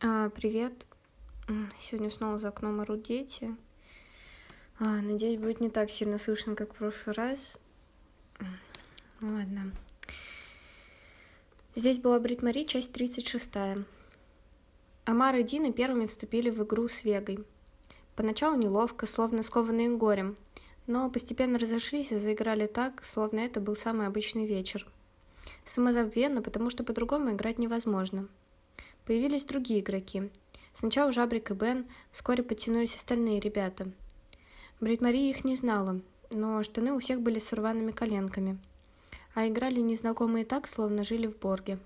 А, привет. Сегодня снова за окном орут дети. А, надеюсь, будет не так сильно слышно, как в прошлый раз. Ну ладно. Здесь была Брит Мари, часть 36. Амар и Дина первыми вступили в игру с Вегой. Поначалу неловко, словно скованные горем, но постепенно разошлись и заиграли так, словно это был самый обычный вечер. Самозабвенно, потому что по-другому играть невозможно – Появились другие игроки. Сначала Жабрик и Бен, вскоре подтянулись остальные ребята. Брит Мари их не знала, но штаны у всех были с рваными коленками. А играли незнакомые так, словно жили в Борге.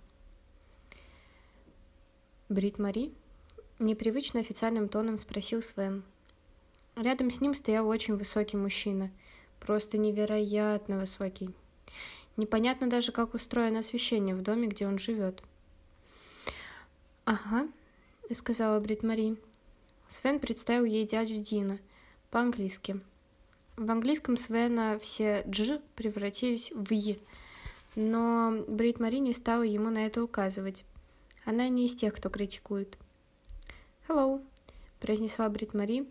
Брит Мари? Непривычно официальным тоном спросил Свен. Рядом с ним стоял очень высокий мужчина. Просто невероятно высокий. Непонятно даже, как устроено освещение в доме, где он живет. «Ага», — сказала Брит Мари. Свен представил ей дядю Дина по-английски. В английском Свена все «дж» превратились в «й», но Брит Мари не стала ему на это указывать. Она не из тех, кто критикует. «Hello», — произнесла Брит Мари,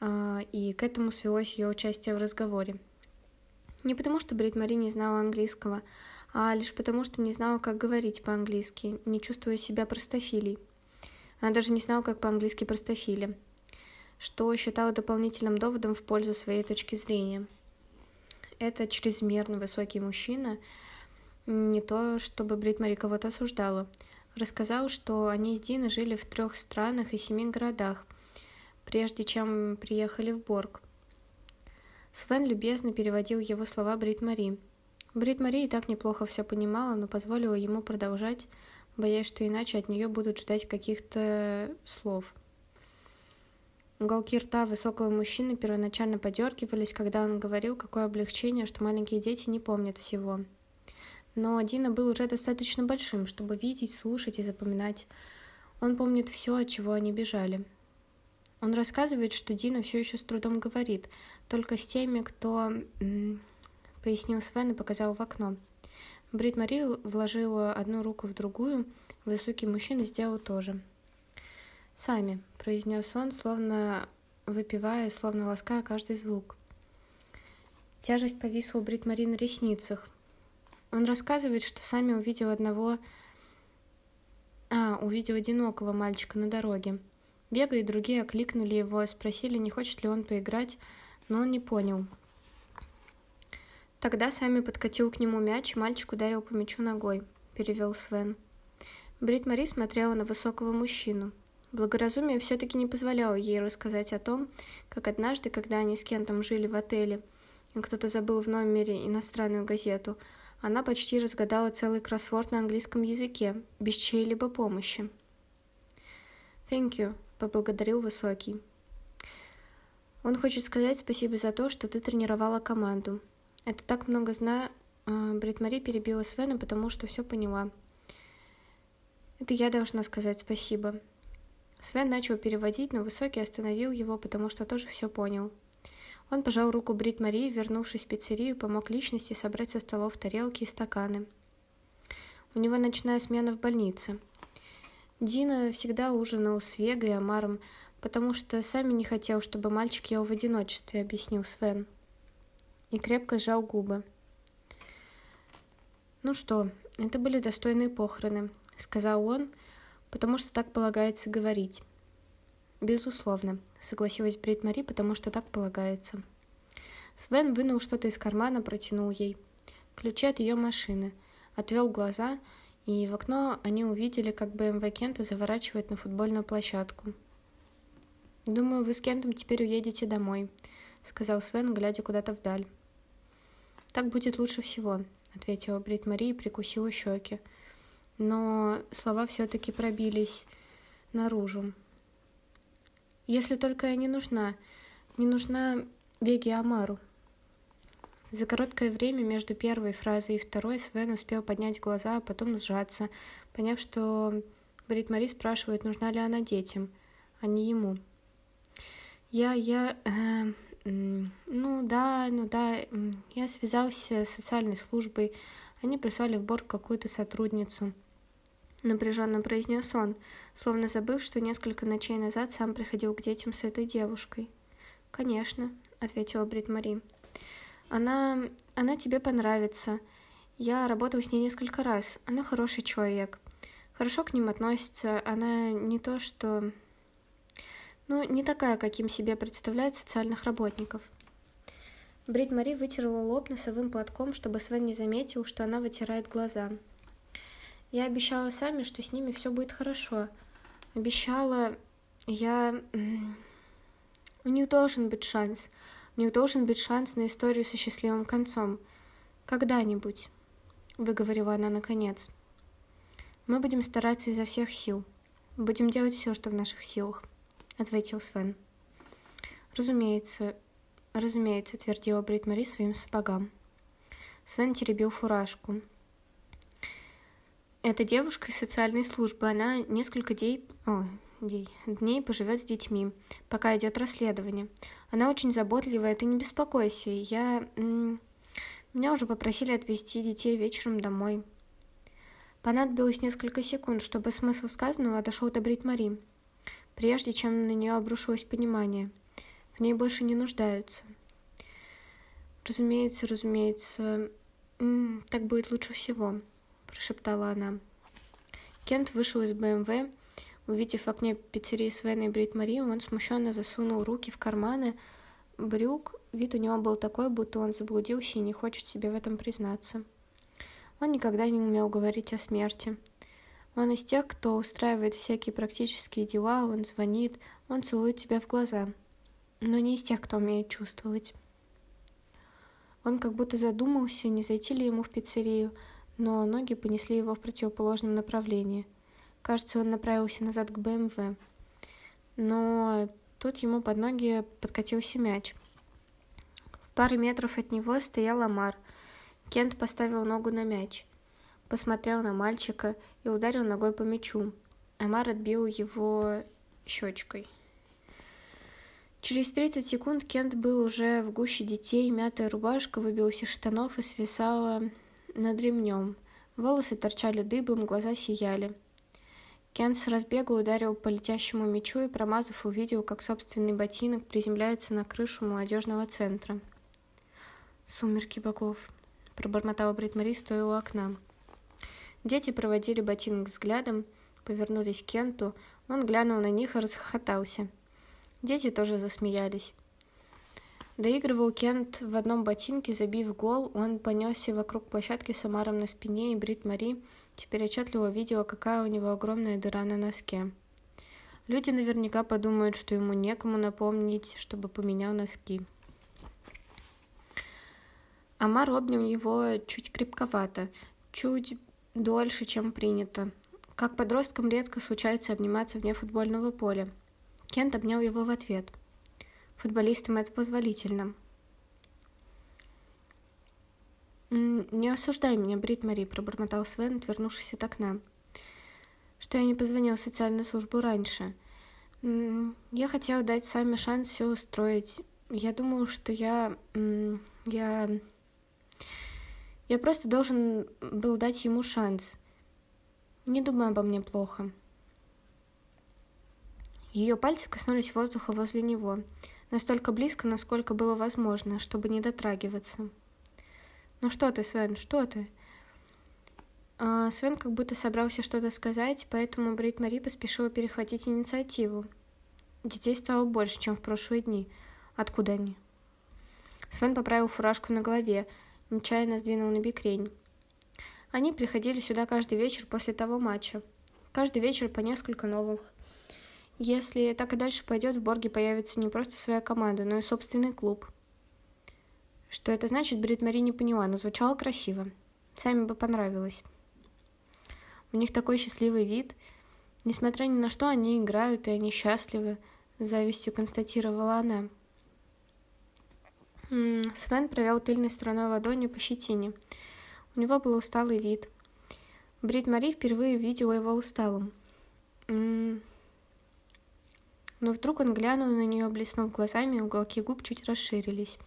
а, и к этому свелось ее участие в разговоре. Не потому, что Брит Мари не знала английского, а лишь потому, что не знала, как говорить по-английски, не чувствуя себя простофилей. Она даже не знала, как по-английски простофили, что считала дополнительным доводом в пользу своей точки зрения. Это чрезмерно высокий мужчина, не то чтобы Брит Мари кого-то осуждала, рассказал, что они с Диной жили в трех странах и семи городах, прежде чем приехали в Борг. Свен любезно переводил его слова Брит Мари – Брит Мария и так неплохо все понимала, но позволила ему продолжать, боясь, что иначе от нее будут ждать каких-то слов. Уголки рта высокого мужчины первоначально подергивались, когда он говорил, какое облегчение, что маленькие дети не помнят всего. Но Дина был уже достаточно большим, чтобы видеть, слушать и запоминать. Он помнит все, от чего они бежали. Он рассказывает, что Дина все еще с трудом говорит, только с теми, кто — пояснил Свен и показал в окно. Брит Мари вложила одну руку в другую, высокий мужчина сделал то же. «Сами», — произнес он, словно выпивая, словно лаская каждый звук. Тяжесть повисла у Брит Мари на ресницах. Он рассказывает, что сами увидел одного... А, увидел одинокого мальчика на дороге. Бега и другие окликнули его, спросили, не хочет ли он поиграть, но он не понял — Тогда Сами подкатил к нему мяч, и мальчик ударил по мячу ногой, перевел Свен. Брит Мари смотрела на высокого мужчину. Благоразумие все-таки не позволяло ей рассказать о том, как однажды, когда они с Кентом жили в отеле, и кто-то забыл в номере иностранную газету, она почти разгадала целый кроссворд на английском языке, без чьей-либо помощи. «Thank you», — поблагодарил Высокий. «Он хочет сказать спасибо за то, что ты тренировала команду. Это так много знаю. А, Брит Мари перебила Свена, потому что все поняла. Это я должна сказать спасибо. Свен начал переводить, но Высокий остановил его, потому что тоже все понял. Он пожал руку Брит Марии, вернувшись в пиццерию, помог личности собрать со столов тарелки и стаканы. У него ночная смена в больнице. Дина всегда ужинал с Вегой и Амаром, потому что сами не хотел, чтобы мальчик ел в одиночестве, объяснил Свен и крепко сжал губы. «Ну что, это были достойные похороны», — сказал он, потому что так полагается говорить. «Безусловно», — согласилась Брит Мари, потому что так полагается. Свен вынул что-то из кармана, протянул ей. Ключи от ее машины. Отвел глаза, и в окно они увидели, как БМВ Кента заворачивает на футбольную площадку. «Думаю, вы с Кентом теперь уедете домой», — сказал Свен, глядя куда-то вдаль. «Так будет лучше всего», — ответила Брит Мари и прикусила щеки. Но слова все-таки пробились наружу. «Если только я не нужна, не нужна Веге Амару». За короткое время между первой фразой и второй Свен успел поднять глаза, а потом сжаться, поняв, что Брит Мари спрашивает, нужна ли она детям, а не ему. «Я... я... Э, ну да, ну да, я связался с социальной службой, они прислали в борг какую-то сотрудницу. напряженно произнес он, словно забыв, что несколько ночей назад сам приходил к детям с этой девушкой. Конечно, ответила Брит Мари. Она... она тебе понравится. Я работал с ней несколько раз. Она хороший человек. Хорошо к ним относится. Она не то, что... Ну, не такая, каким себе представляют социальных работников. Брит Мари вытерла лоб носовым платком, чтобы Свен не заметил, что она вытирает глаза. Я обещала Сами, что с ними все будет хорошо. Обещала... Я... У них должен быть шанс. У них должен быть шанс на историю со счастливым концом. Когда-нибудь, выговорила она наконец. Мы будем стараться изо всех сил. Будем делать все, что в наших силах, ответил Свен. Разумеется, разумеется, твердила Брит Мари своим сапогам. Свен теребил фуражку. Эта девушка из социальной службы, она несколько дней... О, дней, дней поживет с детьми, пока идет расследование. Она очень заботливая, ты не беспокойся. Я... Меня уже попросили отвезти детей вечером домой. Понадобилось несколько секунд, чтобы смысл сказанного дошел до Брит Мари, прежде чем на нее обрушилось понимание. В ней больше не нуждаются. Разумеется, разумеется, так будет лучше всего, прошептала она. Кент вышел из БМВ Увидев в окне пиццерии Свена и Брит Мари, он смущенно засунул руки в карманы брюк. Вид у него был такой, будто он заблудился и не хочет себе в этом признаться. Он никогда не умел говорить о смерти. Он из тех, кто устраивает всякие практические дела, он звонит, он целует тебя в глаза. Но не из тех, кто умеет чувствовать. Он как будто задумался, не зайти ли ему в пиццерию, но ноги понесли его в противоположном направлении – Кажется, он направился назад к БМВ. Но тут ему под ноги подкатился мяч. В паре метров от него стоял Амар. Кент поставил ногу на мяч, посмотрел на мальчика и ударил ногой по мячу. Амар отбил его щечкой. Через 30 секунд Кент был уже в гуще детей, мятая рубашка выбилась из штанов и свисала над ремнем. Волосы торчали дыбом, глаза сияли. Кен с разбега ударил по летящему мячу и, промазав, увидел, как собственный ботинок приземляется на крышу молодежного центра. «Сумерки богов», — пробормотала Брит Мари, стоя у окна. Дети проводили ботинок взглядом, повернулись к Кенту, он глянул на них и расхохотался. Дети тоже засмеялись. Доигрывал Кент в одном ботинке, забив гол, он понесся вокруг площадки с Амаром на спине, и Брит Мари теперь отчетливо видела, какая у него огромная дыра на носке. Люди наверняка подумают, что ему некому напомнить, чтобы поменял носки. Амар обнял его чуть крепковато, чуть дольше, чем принято. Как подросткам редко случается обниматься вне футбольного поля. Кент обнял его в ответ – Футболистам это позволительно. «Не осуждай меня, Брит Мари», — пробормотал Свен, отвернувшись от окна. «Что я не позвонил в социальную службу раньше. Я хотела дать Саме шанс все устроить. Я думаю, что я... Я... Я просто должен был дать ему шанс. Не думай обо мне плохо». Ее пальцы коснулись воздуха возле него настолько близко, насколько было возможно, чтобы не дотрагиваться. «Ну что ты, Свен, что ты?» а, Свен как будто собрался что-то сказать, поэтому Брит Мари поспешила перехватить инициативу. Детей стало больше, чем в прошлые дни. Откуда они? Свен поправил фуражку на голове, нечаянно сдвинул на бикрень. Они приходили сюда каждый вечер после того матча. Каждый вечер по несколько новых если так и дальше пойдет, в Борге появится не просто своя команда, но и собственный клуб. Что это значит, Брит Мари не поняла, но звучало красиво. Сами бы понравилось. У них такой счастливый вид. Несмотря ни на что, они играют, и они счастливы, с завистью констатировала она. Свен провел тыльной стороной ладони по щетине. У него был усталый вид. Брит Мари впервые видела его усталым. Но вдруг он глянул на нее, блеснув глазами, уголки губ чуть расширились.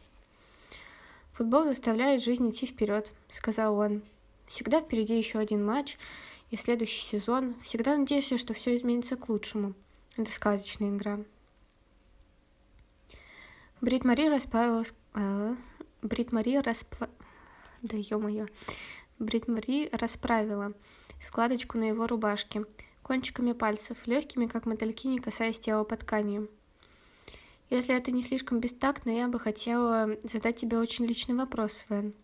«Футбол заставляет жизнь идти вперед», — сказал он. «Всегда впереди еще один матч, и следующий сезон. Всегда надеешься, что все изменится к лучшему. Это сказочная игра. Брит Мари расправилась... А, Брит Мари распла... Да ё-моё. Брит Мари расправила складочку на его рубашке кончиками пальцев, легкими, как мотыльки, не касаясь тела под тканью. Если это не слишком бестактно, я бы хотела задать тебе очень личный вопрос, Свен.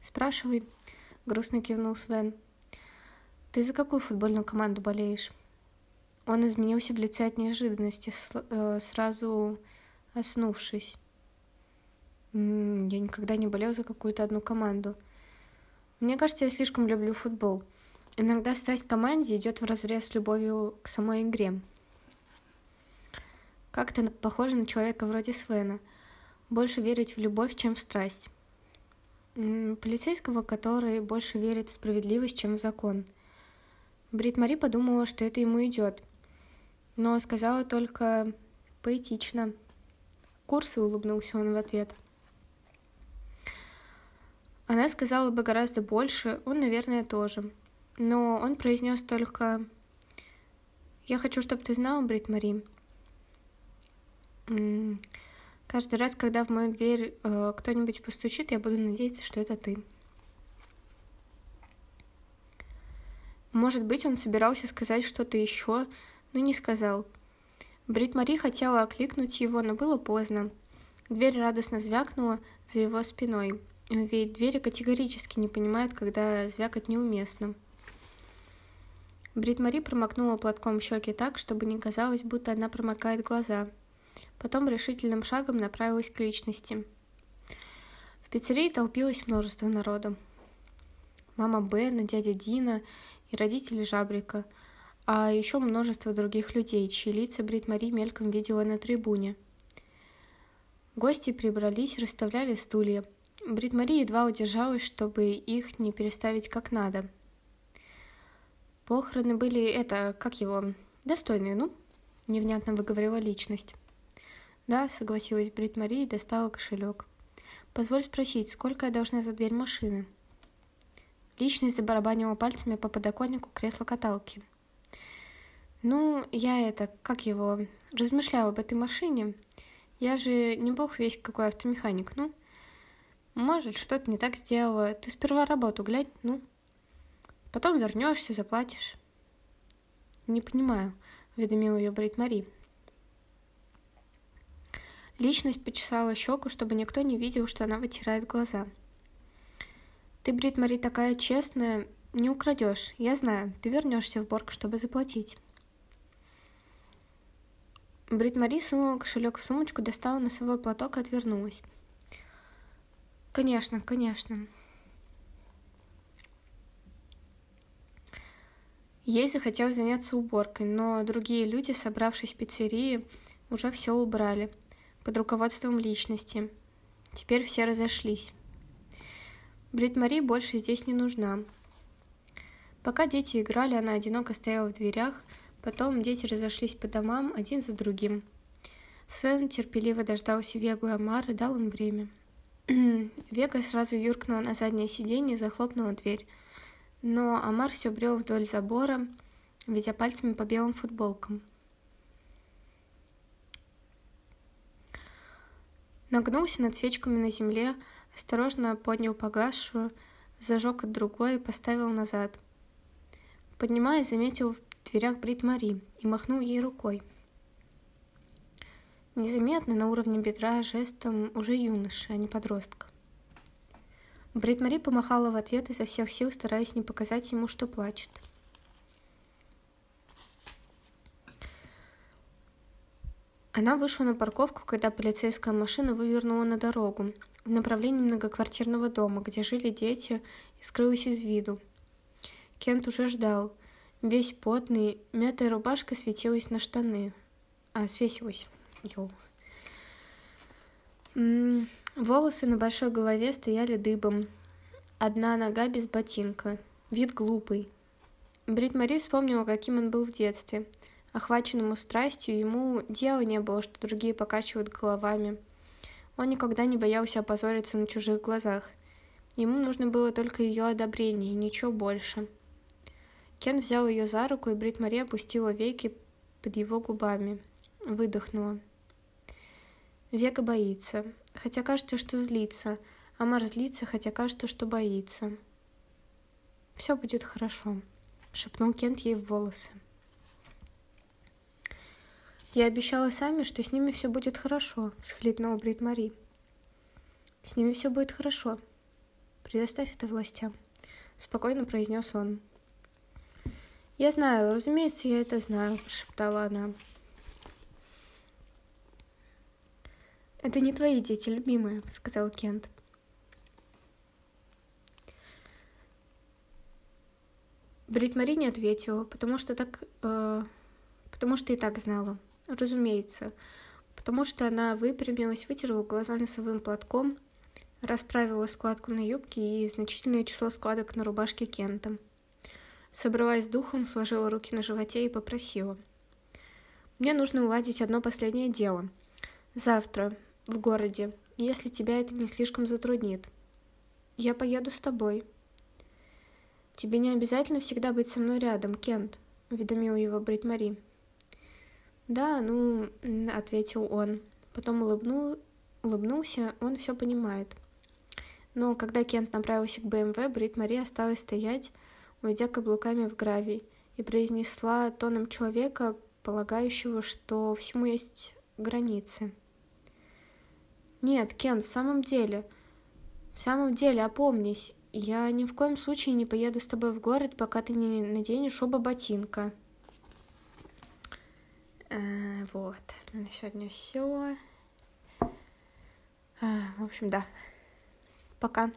Спрашивай, грустно кивнул Свен. Ты за какую футбольную команду болеешь? Он изменился в лице от неожиданности, э, сразу оснувшись. Я никогда не болел за какую-то одну команду. Мне кажется, я слишком люблю футбол. Иногда страсть к команде идет в разрез с любовью к самой игре. Как-то похоже на человека вроде Свена. Больше верить в любовь, чем в страсть. Полицейского, который больше верит в справедливость, чем в закон. Брит Мари подумала, что это ему идет, но сказала только поэтично. Курсы улыбнулся он в ответ. Она сказала бы гораздо больше, он, наверное, тоже. Но он произнес только «Я хочу, чтобы ты знала, Брит Мари, Каждый раз, когда в мою дверь э, кто-нибудь постучит, я буду надеяться, что это ты. Может быть, он собирался сказать что-то еще, но не сказал. Брит Мари хотела окликнуть его, но было поздно. Дверь радостно звякнула за его спиной, ведь двери категорически не понимают, когда звякать неуместно. Брит Мари промокнула платком щеки так, чтобы не казалось, будто она промокает глаза – Потом решительным шагом направилась к личности. В пиццерии толпилось множество народа. Мама Бена, дядя Дина и родители Жабрика, а еще множество других людей, чьи лица Брит Мари мельком видела на трибуне. Гости прибрались, расставляли стулья. Брит Мари едва удержалась, чтобы их не переставить как надо. Похороны были это, как его, достойные, ну, невнятно выговорила личность. Да, согласилась Брит Мари и достала кошелек. Позволь спросить, сколько я должна за дверь машины? Личность забарабанила пальцами по подоконнику кресла-каталки. Ну, я это, как его, размышляла об этой машине. Я же не бог весь какой автомеханик, ну. Может, что-то не так сделала. Ты сперва работу глянь, ну. Потом вернешься, заплатишь. Не понимаю, уведомил ее Брит Мари. Личность почесала щеку, чтобы никто не видел, что она вытирает глаза. «Ты, Брит Мари, такая честная, не украдешь. Я знаю, ты вернешься в Борг, чтобы заплатить». Брит Мари сунула кошелек в сумочку, достала носовой платок и отвернулась. «Конечно, конечно». Ей захотелось заняться уборкой, но другие люди, собравшись в пиццерии, уже все убрали – под руководством личности. Теперь все разошлись. Брит Мари больше здесь не нужна. Пока дети играли, она одиноко стояла в дверях, потом дети разошлись по домам один за другим. Свен терпеливо дождался Вегу и Амара, дал им время. Вега сразу юркнула на заднее сиденье и захлопнула дверь. Но Амар все брел вдоль забора, ведя пальцами по белым футболкам. Нагнулся над свечками на земле, осторожно поднял погасшую, зажег от другой и поставил назад. Поднимаясь, заметил дверях Брит Мари и махнул ей рукой. Незаметно на уровне бедра жестом уже юноши, а не подростка. Брит Мари помахала в ответ изо всех сил, стараясь не показать ему, что плачет. Она вышла на парковку, когда полицейская машина вывернула на дорогу в направлении многоквартирного дома, где жили дети, и скрылась из виду. Кент уже ждал. Весь потный, мятая рубашка светилась на штаны. А, свесилась. Йоу. Волосы на большой голове стояли дыбом. Одна нога без ботинка. Вид глупый. Брит Мари вспомнила, каким он был в детстве – Охваченному страстью, ему дела не было, что другие покачивают головами. Он никогда не боялся опозориться на чужих глазах. Ему нужно было только ее одобрение, ничего больше. Кен взял ее за руку, и Брит Мари опустила веки под его губами. Выдохнула. Века боится, хотя кажется, что злится. Амар злится, хотя кажется, что боится. Все будет хорошо, шепнул Кент ей в волосы. Я обещала сами, что с ними все будет хорошо, всхлипнула Брит Мари. С ними все будет хорошо. Предоставь это властям, спокойно произнес он. Я знаю, разумеется, я это знаю, прошептала она. Это не твои дети, любимые, сказал Кент. Брит Мари не ответила, потому что так, э, потому что и так знала, разумеется, потому что она выпрямилась, вытерла глаза носовым платком Расправила складку на юбке и значительное число складок на рубашке Кента. Собралась с духом, сложила руки на животе и попросила. «Мне нужно уладить одно последнее дело. Завтра, в городе, если тебя это не слишком затруднит. Я поеду с тобой». «Тебе не обязательно всегда быть со мной рядом, Кент», — уведомил его Брит Мари. «Да, ну...» — ответил он. Потом улыбнул... улыбнулся, он все понимает. Но когда Кент направился к БМВ, Брит Мари осталась стоять, уйдя каблуками в гравий, и произнесла тоном человека, полагающего, что всему есть границы. «Нет, Кент, в самом деле, в самом деле, опомнись, я ни в коем случае не поеду с тобой в город, пока ты не наденешь оба ботинка». Э, вот, на сегодня все. Э, в общем, да. Пока.